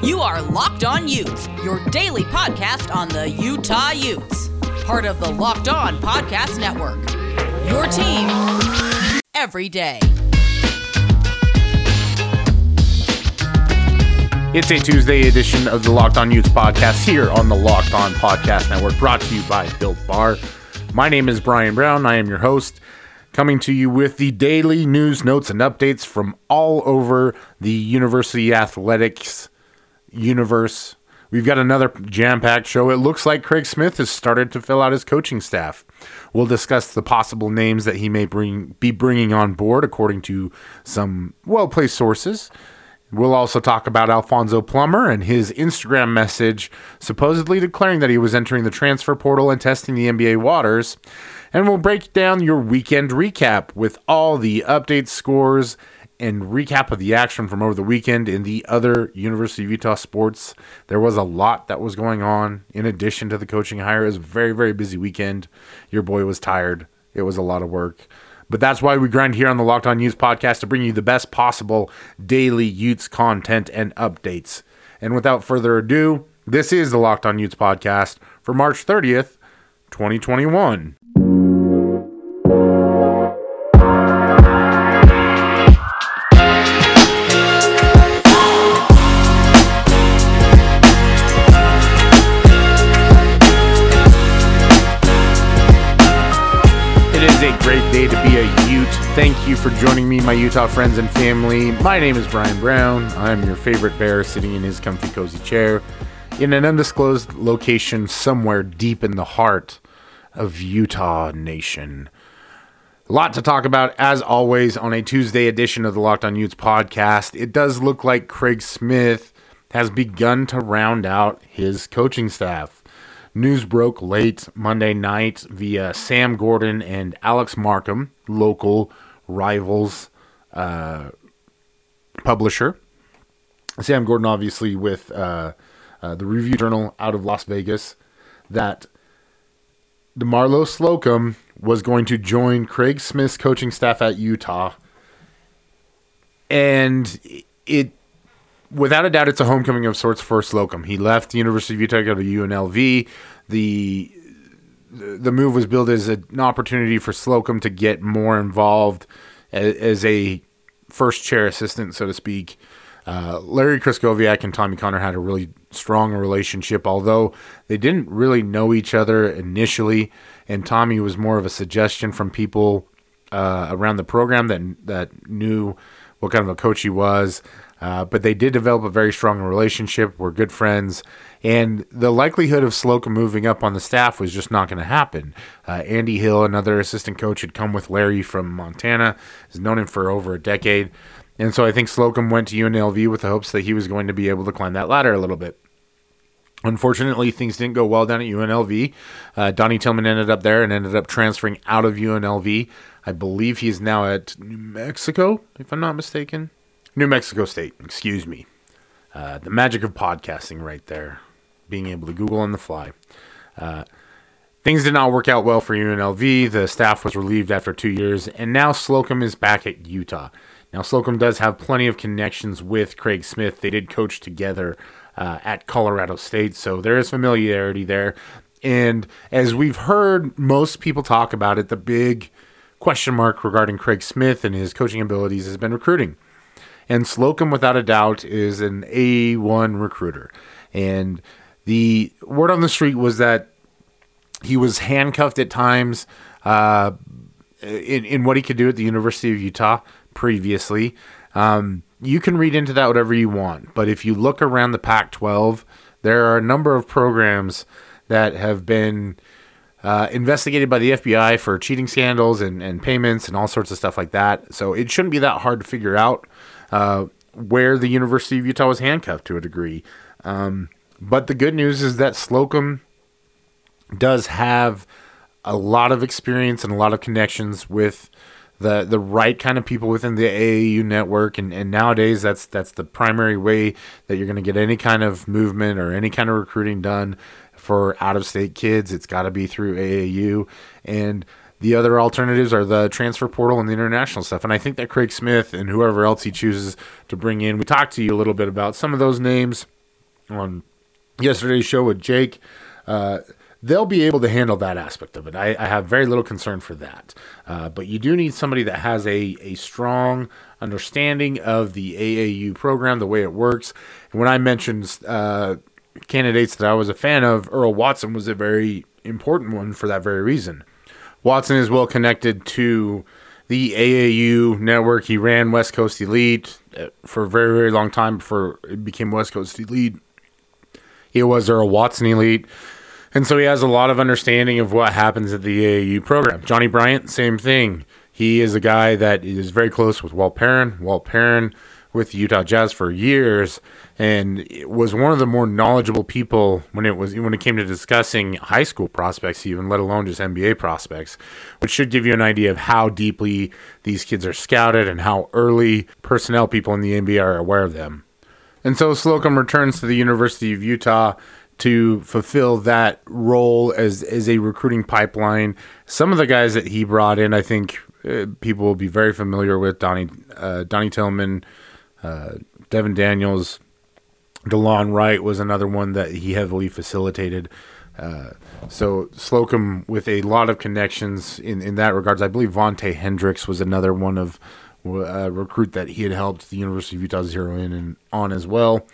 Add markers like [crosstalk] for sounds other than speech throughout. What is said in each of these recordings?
You are Locked On Utes, your daily podcast on the Utah Utes. Part of the Locked On Podcast Network. Your team every day. It's a Tuesday edition of the Locked On Utes podcast here on the Locked On Podcast Network, brought to you by Built Bar. My name is Brian Brown. I am your host, coming to you with the daily news, notes, and updates from all over the University Athletics universe. We've got another jam packed show. It looks like Craig Smith has started to fill out his coaching staff. We'll discuss the possible names that he may bring be bringing on board, according to some well placed sources. We'll also talk about Alfonso Plummer and his Instagram message supposedly declaring that he was entering the transfer portal and testing the NBA waters. And we'll break down your weekend recap with all the updates, scores, and recap of the action from over the weekend in the other University of Utah sports. There was a lot that was going on in addition to the coaching hire. It was a very, very busy weekend. Your boy was tired. It was a lot of work. But that's why we grind here on the Locked On Utes podcast to bring you the best possible daily Utes content and updates. And without further ado, this is the Locked On Utes podcast for March 30th, 2021. Thank you for joining me, my Utah friends and family. My name is Brian Brown. I'm your favorite bear sitting in his comfy, cozy chair in an undisclosed location somewhere deep in the heart of Utah Nation. A lot to talk about, as always, on a Tuesday edition of the Locked On Utes podcast. It does look like Craig Smith has begun to round out his coaching staff. News broke late Monday night via Sam Gordon and Alex Markham, local rivals uh, publisher. Sam Gordon, obviously, with uh, uh, the Review Journal out of Las Vegas, that DeMarlo Slocum was going to join Craig Smith's coaching staff at Utah. And it without a doubt, it's a homecoming of sorts for Slocum. He left the University of Utah to UNLV. The the move was billed as an opportunity for Slocum to get more involved as, as a first chair assistant, so to speak. Uh, Larry Krystkowiak and Tommy Connor had a really strong relationship, although they didn't really know each other initially. And Tommy was more of a suggestion from people uh, around the program that that knew what kind of a coach he was. Uh, but they did develop a very strong relationship. We're good friends. And the likelihood of Slocum moving up on the staff was just not going to happen. Uh, Andy Hill, another assistant coach, had come with Larry from Montana, has known him for over a decade. And so I think Slocum went to UNLV with the hopes that he was going to be able to climb that ladder a little bit. Unfortunately, things didn't go well down at UNLV. Uh, Donnie Tillman ended up there and ended up transferring out of UNLV. I believe he's now at New Mexico, if I'm not mistaken. New Mexico State, excuse me. Uh, the magic of podcasting, right there. Being able to Google on the fly. Uh, things did not work out well for UNLV. The staff was relieved after two years, and now Slocum is back at Utah. Now, Slocum does have plenty of connections with Craig Smith. They did coach together uh, at Colorado State, so there is familiarity there. And as we've heard most people talk about it, the big question mark regarding Craig Smith and his coaching abilities has been recruiting. And Slocum, without a doubt, is an A1 recruiter. And the word on the street was that he was handcuffed at times uh, in, in what he could do at the University of Utah previously. Um, you can read into that whatever you want. But if you look around the Pac 12, there are a number of programs that have been uh, investigated by the FBI for cheating scandals and, and payments and all sorts of stuff like that. So it shouldn't be that hard to figure out uh, where the University of Utah was handcuffed to a degree. Um, but the good news is that Slocum does have a lot of experience and a lot of connections with the the right kind of people within the AAU network. And, and nowadays that's that's the primary way that you're going to get any kind of movement or any kind of recruiting done for out of state kids. It's got to be through AAU and the other alternatives are the transfer portal and the international stuff. And I think that Craig Smith and whoever else he chooses to bring in, we talked to you a little bit about some of those names. on yesterday's show with Jake. Uh, they'll be able to handle that aspect of it. I, I have very little concern for that. Uh, but you do need somebody that has a, a strong understanding of the AAU program, the way it works. And when I mentioned uh, candidates that I was a fan of, Earl Watson was a very important one for that very reason. Watson is well connected to the AAU network. He ran West Coast Elite uh, for a very, very long time before it became West Coast Elite. He was Earl Watson Elite. And so he has a lot of understanding of what happens at the AAU program. Johnny Bryant, same thing. He is a guy that is very close with Walt Perrin. Walt Perrin with Utah Jazz for years and was one of the more knowledgeable people when it was when it came to discussing high school prospects even let alone just NBA prospects which should give you an idea of how deeply these kids are scouted and how early personnel people in the NBA are aware of them. And so Slocum returns to the University of Utah to fulfill that role as as a recruiting pipeline. Some of the guys that he brought in, I think uh, people will be very familiar with Donnie uh, Donnie Tillman, uh, Devin Daniels, DeLon Wright was another one that he heavily facilitated. Uh, so Slocum with a lot of connections in, in that regards. I believe Vontae Hendricks was another one of a recruit that he had helped the University of Utah zero in and on as well.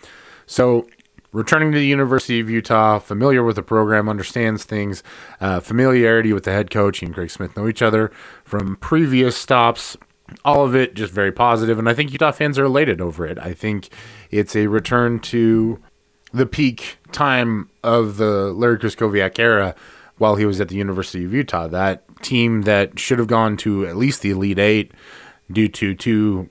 So returning to the University of Utah, familiar with the program, understands things, uh, familiarity with the head coach. He and Craig Smith know each other from previous stops. All of it just very positive, and I think Utah fans are elated over it. I think it's a return to the peak time of the Larry Krystkowiak era while he was at the University of Utah. That team that should have gone to at least the Elite Eight due to two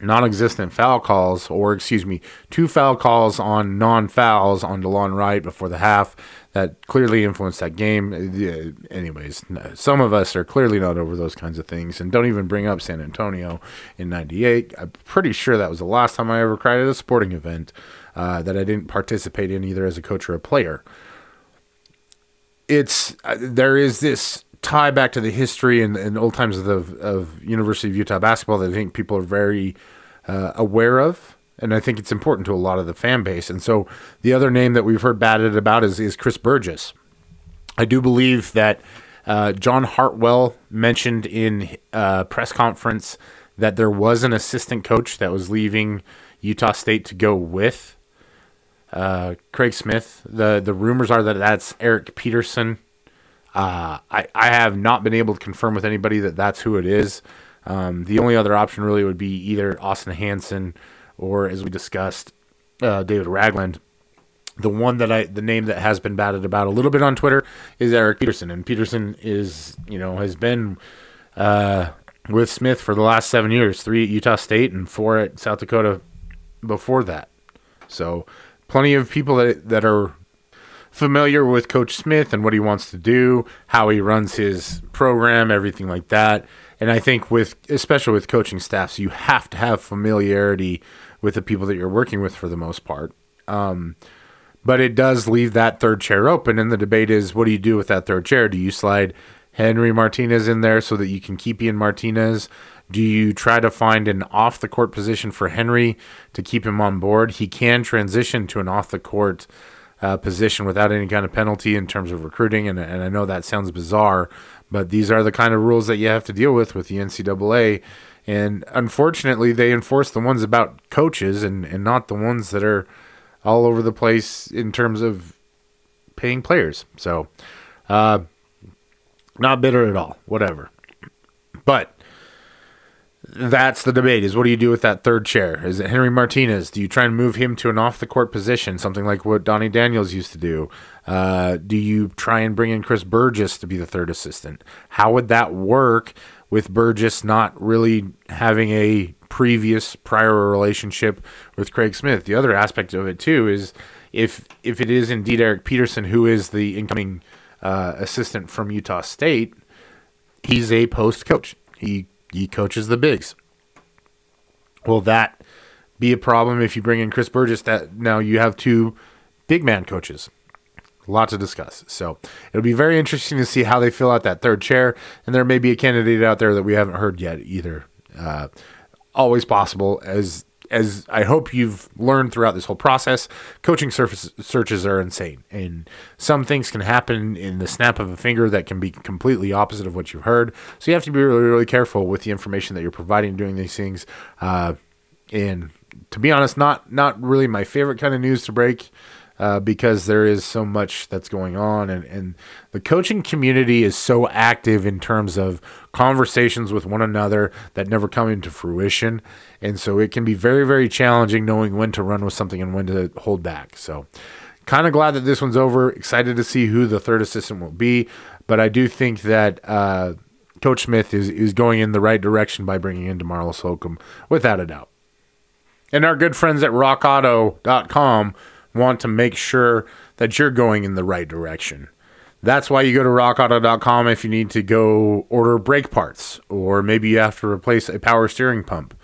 non-existent foul calls, or excuse me, two foul calls on non-fouls on DeLon Wright before the half that clearly influenced that game. Uh, anyways, some of us are clearly not over those kinds of things, and don't even bring up San Antonio in '98. I'm pretty sure that was the last time I ever cried at a sporting event uh, that I didn't participate in either as a coach or a player. It's uh, there is this tie back to the history and, and old times of, the, of University of Utah basketball that I think people are very uh, aware of. And I think it's important to a lot of the fan base. And so the other name that we've heard batted about is, is Chris Burgess. I do believe that uh, John Hartwell mentioned in a uh, press conference that there was an assistant coach that was leaving Utah State to go with uh, Craig Smith. the The rumors are that that's Eric Peterson. Uh, I, I have not been able to confirm with anybody that that's who it is. Um, the only other option really would be either Austin Hanson or, as we discussed, uh, David Ragland. The one that I, the name that has been batted about a little bit on Twitter is Eric Peterson, and Peterson is, you know, has been uh, with Smith for the last seven years, three at Utah State and four at South Dakota before that. So, plenty of people that that are familiar with Coach Smith and what he wants to do, how he runs his program, everything like that. And I think with especially with coaching staffs, you have to have familiarity with the people that you're working with for the most part. Um, but it does leave that third chair open, and the debate is, what do you do with that third chair? Do you slide Henry Martinez in there so that you can keep Ian Martinez? Do you try to find an off the court position for Henry to keep him on board? He can transition to an off the court uh, position without any kind of penalty in terms of recruiting. And, and I know that sounds bizarre, but these are the kind of rules that you have to deal with with the NCAA. And unfortunately, they enforce the ones about coaches and, and not the ones that are all over the place in terms of paying players. So, uh, not bitter at all. Whatever. But that's the debate is what do you do with that third chair? Is it henry martinez? Do you try and move him to an off the court position something like what donnie daniels used to do? Uh, do you try and bring in chris burgess to be the third assistant? How would that work with burgess not really having a previous prior relationship with craig smith? The other aspect of it too is if if it is indeed eric peterson who is the incoming uh, assistant from utah state he's a post coach. He he coaches the bigs. Will that be a problem if you bring in Chris Burgess? That now you have two big man coaches. A lot to discuss. So it'll be very interesting to see how they fill out that third chair. And there may be a candidate out there that we haven't heard yet either. Uh, always possible as as I hope you've learned throughout this whole process, coaching surface searches are insane, and some things can happen in the snap of a finger that can be completely opposite of what you've heard. So you have to be really, really careful with the information that you're providing doing these things. Uh, and to be honest, not not really my favorite kind of news to break uh, because there is so much that's going on, and, and the coaching community is so active in terms of conversations with one another that never come into fruition, and so it can be very very challenging knowing when to run with something and when to hold back. So. Kind of glad that this one's over. Excited to see who the third assistant will be, but I do think that uh, Coach Smith is is going in the right direction by bringing in DeMarlo Slocum, without a doubt. And our good friends at rockauto.com want to make sure that you're going in the right direction. That's why you go to rockauto.com if you need to go order brake parts, or maybe you have to replace a power steering pump,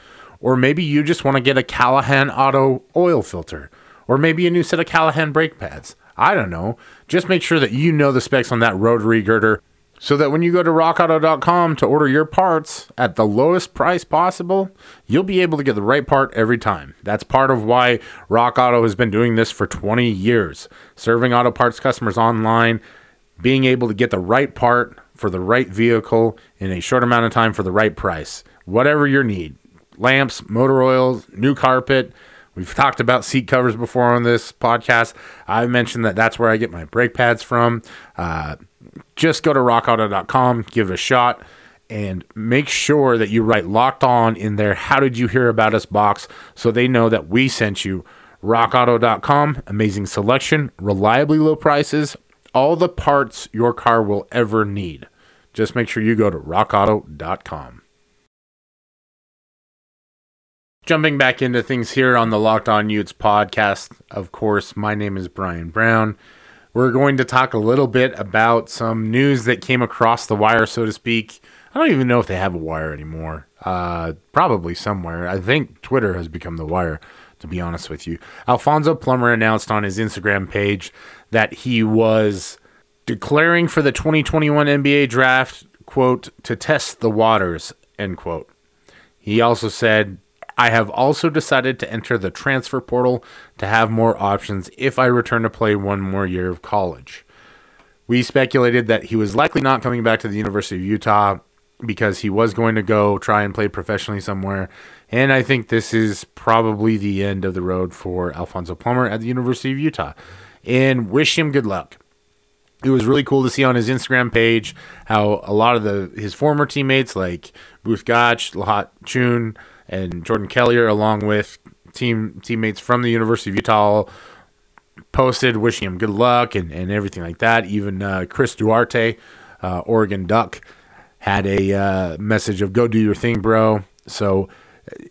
or maybe you just want to get a Callahan auto oil filter, or maybe a new set of Callahan brake pads. I don't know. Just make sure that you know the specs on that rotary girder so that when you go to rockauto.com to order your parts at the lowest price possible, you'll be able to get the right part every time. That's part of why Rock Auto has been doing this for 20 years, serving auto parts customers online, being able to get the right part for the right vehicle in a short amount of time for the right price. Whatever your need lamps, motor oils, new carpet. We've [laughs] talked about seat covers before on this podcast. I've mentioned that that's where I get my brake pads from. Uh, just go to rockauto.com, give it a shot, and make sure that you write locked on in there. How did you hear about us box so they know that we sent you. RockAuto.com, amazing selection, reliably low prices, all the parts your car will ever need. Just make sure you go to rockauto.com. Jumping back into things here on the Locked On Utes podcast, of course, my name is Brian Brown. We're going to talk a little bit about some news that came across the wire, so to speak. I don't even know if they have a wire anymore. Uh, probably somewhere. I think Twitter has become the wire, to be honest with you. Alfonso Plummer announced on his Instagram page that he was declaring for the 2021 NBA draft, quote, to test the waters, end quote. He also said, I have also decided to enter the transfer portal to have more options if I return to play one more year of college. We speculated that he was likely not coming back to the University of Utah because he was going to go try and play professionally somewhere. And I think this is probably the end of the road for Alfonso Plummer at the University of Utah. And wish him good luck. It was really cool to see on his Instagram page how a lot of the his former teammates like Both Gach, Lahat Thon, and Jordan Kellier, along with team teammates from the University of Utah, posted wishing him good luck and, and everything like that. Even uh, Chris Duarte, uh, Oregon Duck, had a uh, message of "Go do your thing, bro." So uh,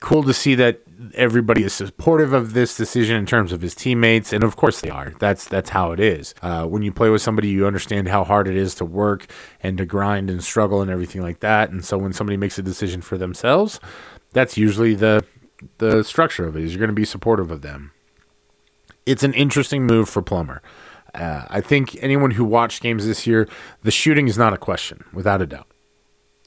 cool to see that everybody is supportive of this decision in terms of his teammates, and of course they are. That's that's how it is. Uh, when you play with somebody, you understand how hard it is to work and to grind and struggle and everything like that. And so when somebody makes a decision for themselves, that's usually the the structure of it. Is you're going to be supportive of them. It's an interesting move for Plummer. Uh, I think anyone who watched games this year, the shooting is not a question, without a doubt.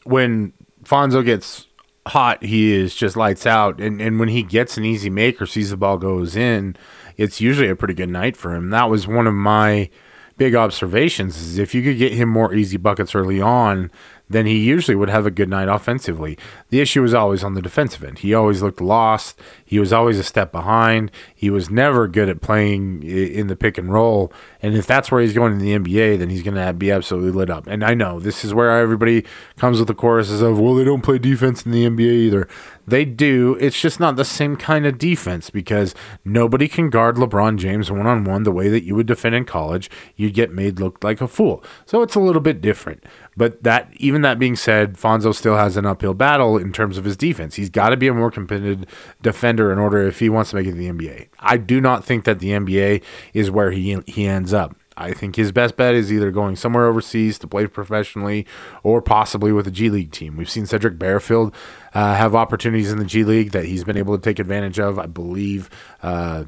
When Fonzo gets hot, he is just lights out. And, and when he gets an easy make or sees the ball goes in, it's usually a pretty good night for him. That was one of my big observations is if you could get him more easy buckets early on, then he usually would have a good night offensively. The issue was always on the defensive end. He always looked lost. He was always a step behind. He was never good at playing in the pick and roll. And if that's where he's going in the NBA, then he's going to be absolutely lit up. And I know this is where everybody comes with the choruses of, well, they don't play defense in the NBA either. They do. It's just not the same kind of defense because nobody can guard LeBron James one on one the way that you would defend in college. You'd get made look like a fool. So it's a little bit different. But that even that being said, Fonzo still has an uphill battle in terms of his defense. He's got to be a more competitive defender in order if he wants to make it to the NBA. I do not think that the NBA is where he he ends up. I think his best bet is either going somewhere overseas to play professionally or possibly with a G League team. We've seen Sedrick Barefield uh, have opportunities in the G League that he's been able to take advantage of. I believe uh,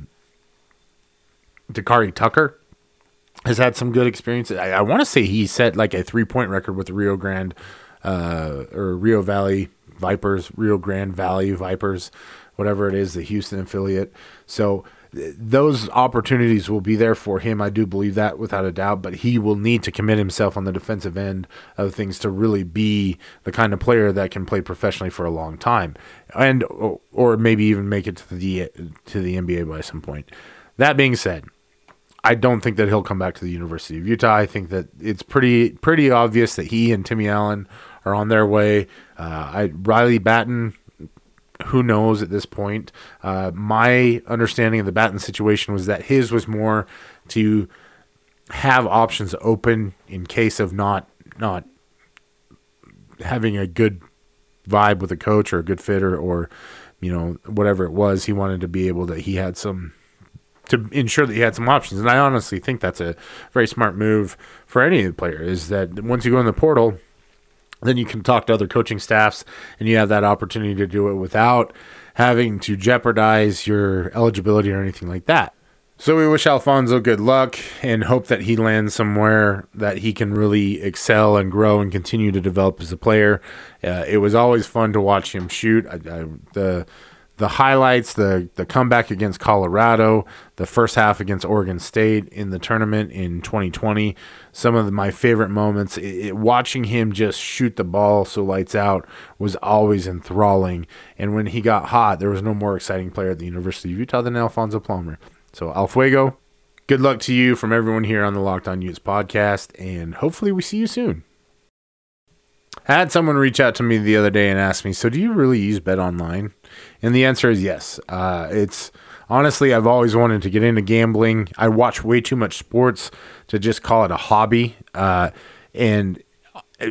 Dakarai Tucker has had some good experiences. I, I want to say he set like a three point record with the Rio Grande uh, or Rio Valley Vipers, Rio Grande Valley Vipers. whatever it is, the Houston affiliate. So those opportunities will be there for him. I do believe that without a doubt, but he will need to commit himself on the defensive end of things to really be the kind of player that can play professionally for a long time, and or maybe even make it to the to the NBA by some point. That being said, I don't think that he'll come back to the University of Utah. I think that it's pretty pretty obvious that he and Timmy Allen are on their way. Uh, I Riley Battin who knows at this point. Uh, my understanding of the Battin situation was that his was more to have options open in case of not not having a good vibe with a coach or a good fitter or you know whatever it was. He wanted to be able to. He had some to ensure that he had some options, and I honestly think that's a very smart move for any player. Is that once you go in the portal then you can talk to other coaching staffs and you have that opportunity to do it without having to jeopardize your eligibility or anything like that. So we wish Alfonso good luck and hope that he lands somewhere that he can really excel and grow and continue to develop as a player. Uh, it was always fun to watch him shoot. I, I, the the highlights, the the comeback against Colorado, the first half against Oregon State in the tournament in 2020, some of the, my favorite moments. It, it, watching him just shoot the ball so lights out was always enthralling. And when he got hot, there was no more exciting player at the University of Utah than Alfonso Plummer. So Alfuego, good luck to you from everyone here on the Locked On Utes podcast, and hopefully we see you soon. I had someone reach out to me the other day and ask me, "So do you really use Bet Online?" And the answer is yes. Uh, it's honestly, I've always wanted to get into gambling. I watch way too much sports to just call it a hobby, uh, and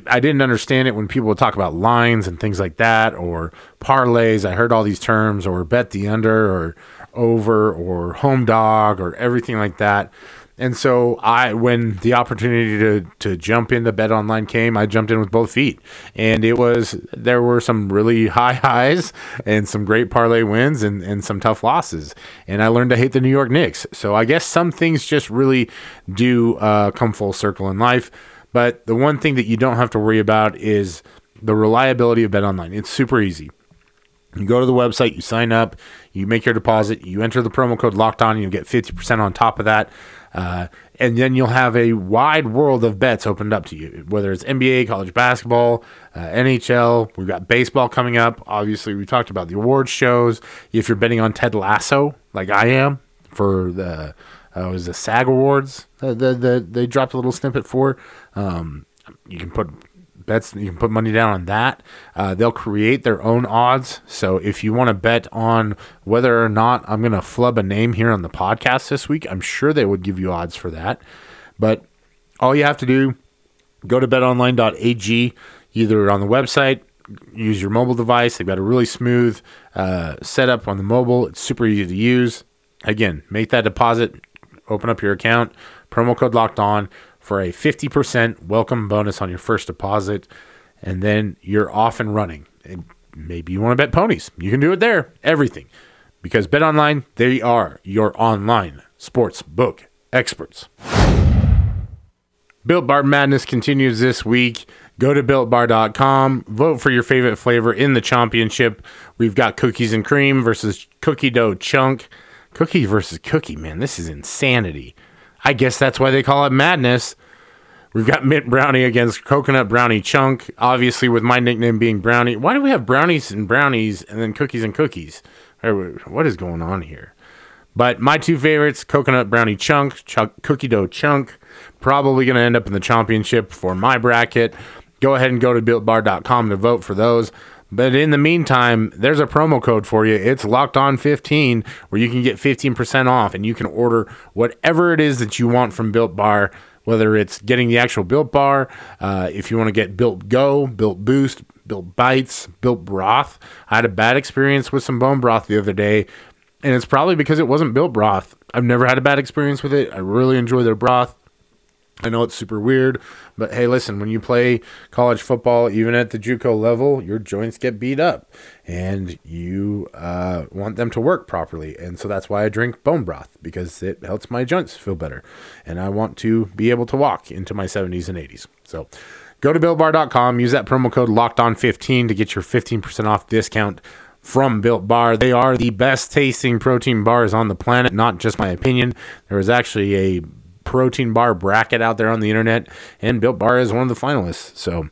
I didn't understand it when people would talk about lines and things like that, or parlays. I heard all these terms, or bet the under, or over, or home dog, or everything like that. And so I, when the opportunity to to jump into Bet Online came, I jumped in with both feet, and it was there were some really [laughs] high highs and some great parlay wins and and some tough losses, and I learned to hate the New York Knicks. So I guess some things just really do uh, come full circle in life. But the one thing that you don't have to worry about is the reliability of Bet Online. It's super easy. You go to the website, you sign up, you make your deposit, you enter the promo code locked on, you get 50% on top of that. Uh, and then you'll have a wide world of bets opened up to you, whether it's NBA, college basketball, uh, NHL. We've got baseball coming up. Obviously, we talked about the awards shows. If you're betting on Ted Lasso, like I am, for the uh, was the SAG Awards, the, the, they dropped a little snippet for. Um, you can put bets you can put money down on that. Uh, they'll create their own odds. So if you want to bet on whether or not i'm going to flub a name here on the podcast this week i'm sure they would give you odds for that. But all you have to do go to betonline.ag either on the website use your mobile device. They've got a really smooth uh, setup on the mobile. It's super easy to use. Again make that deposit open up your account promo code locked on for a 50% welcome bonus on your first deposit. And then you're off and running. And maybe you want to bet ponies. You can do it there. Everything. Because Bet Online, they are your online sports book experts. Built Bar Madness continues this week. Go to builtbar.com, vote for your favorite flavor in the championship. We've got cookies and cream versus cookie dough chunk. Cookie versus cookie, man, this is insanity. I guess that's why they call it madness. We've got mint brownie against coconut brownie chunk. Obviously, with my nickname being brownie. Why do we have brownies and brownies and then cookies and cookies? What is going on here? But my two favorites, coconut brownie chunk, chunk cookie dough chunk, probably going to end up in the championship for my bracket. Go ahead and go to builtbar.com to vote for those. But in the meantime, there's a promo code for you. It's locked on 15 where you can get 15% off and you can order whatever it is that you want from Built Bar, whether it's getting the actual Built Bar, uh, if you want to get Built Go, Built Boost, Built Bites, Built Broth. I had a bad experience with some bone broth the other day, and it's probably because it wasn't Built Broth. I've never had a bad experience with it. I really enjoy their broth. I know it's super weird, but hey, listen, when you play college football, even at the JUCO level, your joints get beat up, and you uh, want them to work properly. And so that's why I drink bone broth because it helps my joints feel better, and I want to be able to walk into my 70s and 80s. So go to builtbar.com, use that promo code locked on 15 to get your 15% off discount from Built Bar. They are the best tasting protein bars on the planet, not just my opinion. There was actually a protein bar bracket out there on the internet, and Built Bar is one of the finalists. So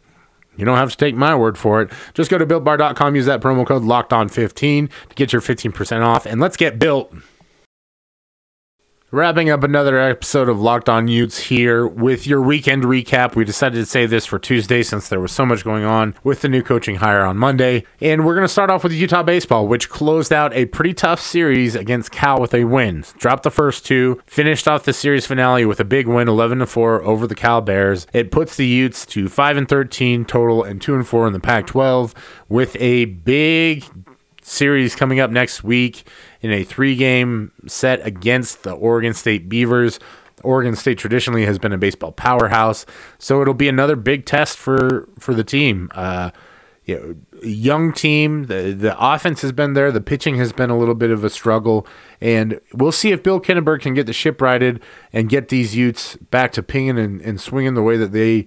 you don't have to take my word for it. Just go to builtbar.com, use that promo code locked on 15 to get your 15% off, and let's get built. Wrapping up another episode of Locked On Utes here with your weekend recap. We decided to say this for Tuesday since there was so much going on with the new coaching hire on Monday. And we're going to start off with Utah Baseball, which closed out a pretty tough series against Cal with a win. Dropped the first two, finished off the series finale with a big win 11 to 4 over the Cal Bears. It puts the Utes to 5 and 13 total and 2 and 4 in the Pac 12 with a big series coming up next week in a three game set against the Oregon State Beavers. Oregon State traditionally has been a baseball powerhouse, so it'll be another big test for for the team. Uh, you know, young team. The the offense has been there. The pitching has been a little bit of a struggle, and we'll see if Bill Kinneberg can get the ship righted and get these Utes back to pinging and, and swinging the way that they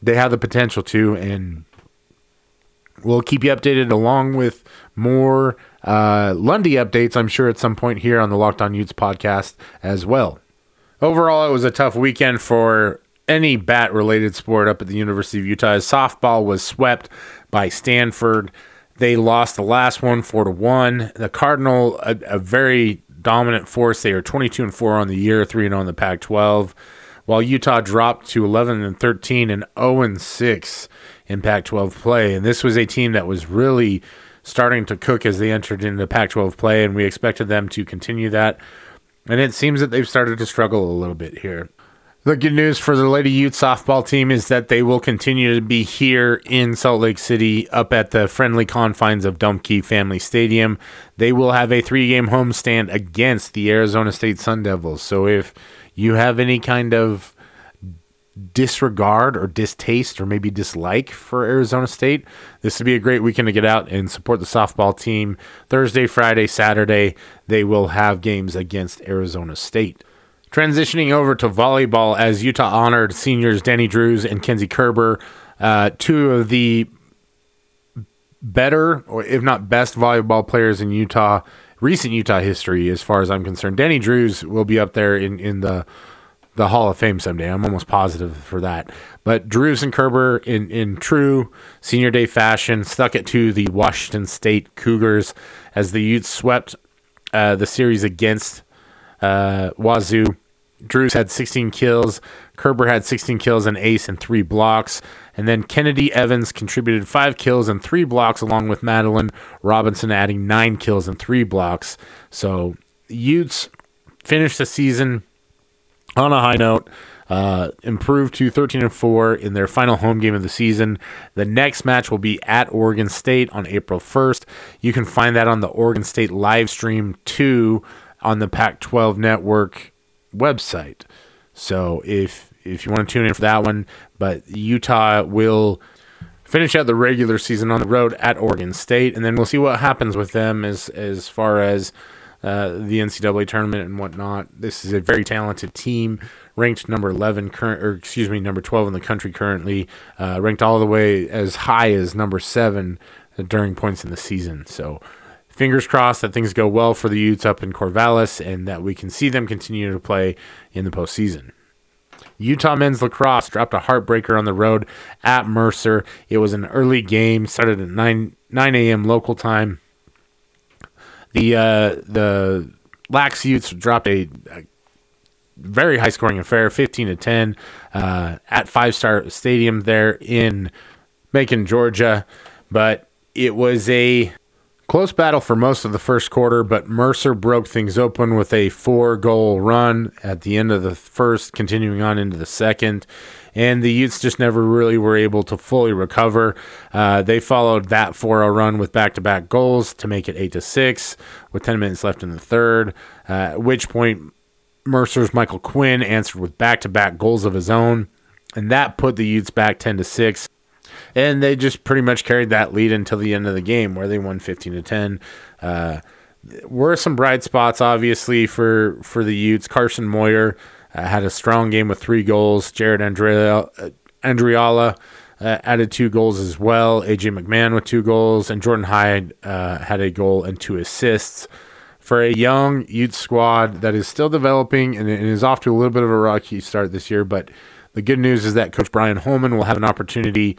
they have the potential to. And we'll keep you updated along with more uh, Lundy updates, I'm sure, at some point here on the Locked On Utes podcast as well. Overall, it was a tough weekend for any bat related sport up at the University of Utah. Softball was swept by Stanford. They lost the last one four to one. The Cardinal, a, a very dominant force. They are 22 and four on the year, three and oh on the Pac-12, while Utah dropped to 11 and 13 and 0 and six in Pac-12 play. And this was a team that was really starting to cook as they entered into Pac 12 play, and we expected them to continue that. And it seems that they've started to struggle a little bit here. The good news for the Lady Ute softball team is that they will continue to be here in Salt Lake City, up at the friendly confines of Dumke Family Stadium. They will have a three game homestand against the Arizona State Sun Devils. So if you have any kind of disregard or distaste or maybe dislike for Arizona State, this would be a great weekend to get out and support the softball team. Thursday, Friday, Saturday, they will have games against Arizona State. Transitioning over to volleyball, as Utah honored seniors Dani Drews and Kenzie Kerber, uh, two of the better, or if not best, volleyball players in Utah, recent Utah history, as far as I'm concerned. Dani Drews will be up there in, in the the Hall of Fame someday. I'm almost positive for that. But Drews and Kerber, in, in true senior day fashion, stuck it to the Washington State Cougars as the Utes swept uh, the series against uh, Wazoo. Drews had 16 kills. Kerber had 16 kills, and ace and three blocks. And then Kennedy Evans contributed five kills and three blocks, along with Madeline Robinson adding nine kills and three blocks. So Utes finished the season on a high note. Uh, improved to 13 and 4 in their final home game of the season. The next match will be at Oregon State on April 1st. You can find that on the Oregon State live stream 2 on the Pac 12 network website. So if if you want to tune in for that one, but Utah will finish out the regular season on the road at Oregon State, and then we'll see what happens with them as as far as uh, the NCAA tournament and whatnot. This is a very talented team, ranked number 11, current, or excuse me, number 12 in the country currently, uh, ranked all the way as high as number seven during points in the season. So, fingers crossed that things go well for the Utes up in Corvallis and that we can see them continue to play in the postseason. Utah men's lacrosse dropped a heartbreaker on the road at Mercer. It was an early game, started at 9 9 a.m. local time. The uh, the Lax Utes dropped a, a very high scoring affair, 15 to 10, uh, at Five Star Stadium there in Macon, Georgia. But it was a close battle for most of the first quarter, but Mercer broke things open with a four goal run at the end of the first, continuing on into the second and the Utes just never really were able to fully recover. Uh, they followed that 4-0 run with back to back goals to make it 8 to 6 with 10 minutes left in the third, uh, at which point Mercer's Michael Quinn answered with back to back goals of his own, and that put the Utes back 10 to 6 and they just pretty much carried that lead until the end of the game where they won 15 to 10 uh, were some bright spots obviously for for the utes. Carson moyer uh, had a strong game with three goals. Jared Andrea, uh, Andriala uh, added two goals as well. AJ McMahon with two goals, and Jordan Hyde uh, had a goal and two assists. For a young youth squad that is still developing and, and is off to a little bit of a rocky start this year, but the good news is that Coach Brian Holman will have an opportunity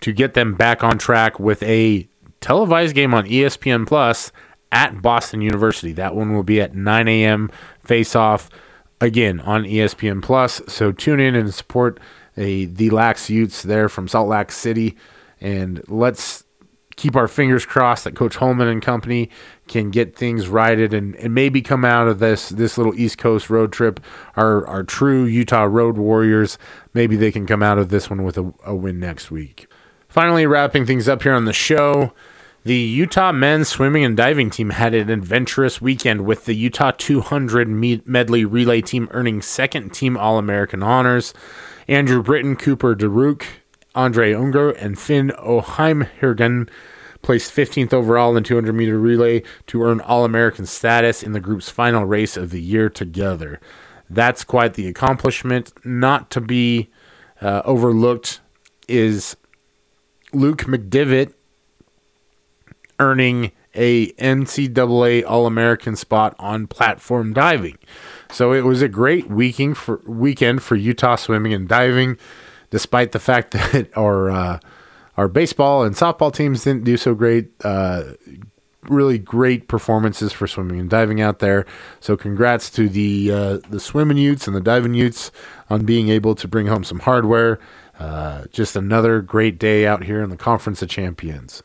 to get them back on track with a televised game on ESPN Plus at Boston University. That one will be at 9 a.m. face off again on ESPN Plus. So tune in and support a, the Lax Utes there from Salt Lake City. And let's keep our fingers crossed that Coach Holman and company can get things righted and, and maybe come out of this this little East Coast road trip. Our our true Utah Road Warriors. Maybe they can come out of this one with a, a win next week. Finally, wrapping things up here on the show. The Utah men's swimming and diving team had an adventurous weekend with the Utah 200 medley relay team earning second team All American honors. Andrew Britton, Cooper DeRuke, Andrei Ungur, and Finn O'Haimhirgin placed 15th overall in the 200 meter relay to earn All American status in the group's final race of the year together. That's quite the accomplishment. Not to be uh, overlooked is Luke McDivitt earning a NCAA All American spot on platform diving. So it was a great weekend for weekend for Utah swimming and diving, despite the fact [laughs] that our uh, our baseball and softball teams didn't do so great. Uh, really great performances for swimming and diving out there. So congrats to the uh, the swimming Utes and the diving Utes on being able to bring home some hardware. Uh, just another great day out here in the Conference of Champions.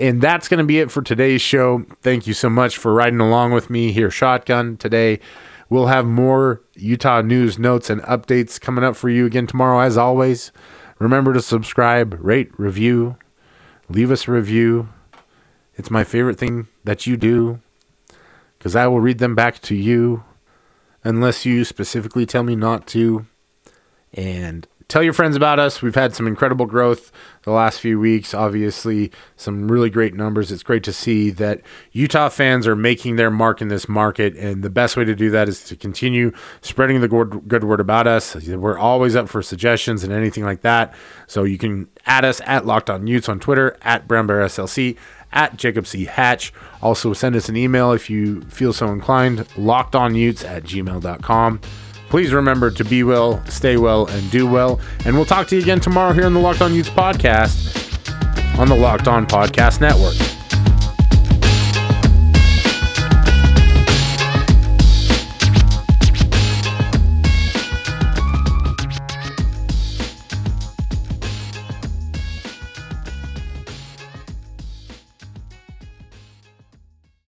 And that's going to be it for today's show. Thank you so much for riding along with me here, Shotgun, today. We'll have more Utah news, notes, and updates coming up for you again tomorrow, as always. Remember to subscribe, rate, review, leave us a review. It's my favorite thing that you do because I will read them back to you unless you specifically tell me not to. And tell your friends about us. We've had some incredible growth the last few weeks. Obviously, some really great numbers. It's great to see that Utah fans are making their mark in this market. And the best way to do that is to continue spreading the good, word about us. We're always up for suggestions and anything like that. So you can add us at Locked On Utes on Twitter, at Brown Bear SLC, at Jacob C. Hatch. Also, send us an email if you feel so inclined, lockedonutes at gmail.com. Please remember to be well, stay well, and do well. And we'll talk to you again tomorrow here on the Locked On Utes podcast on the Locked On Podcast Network.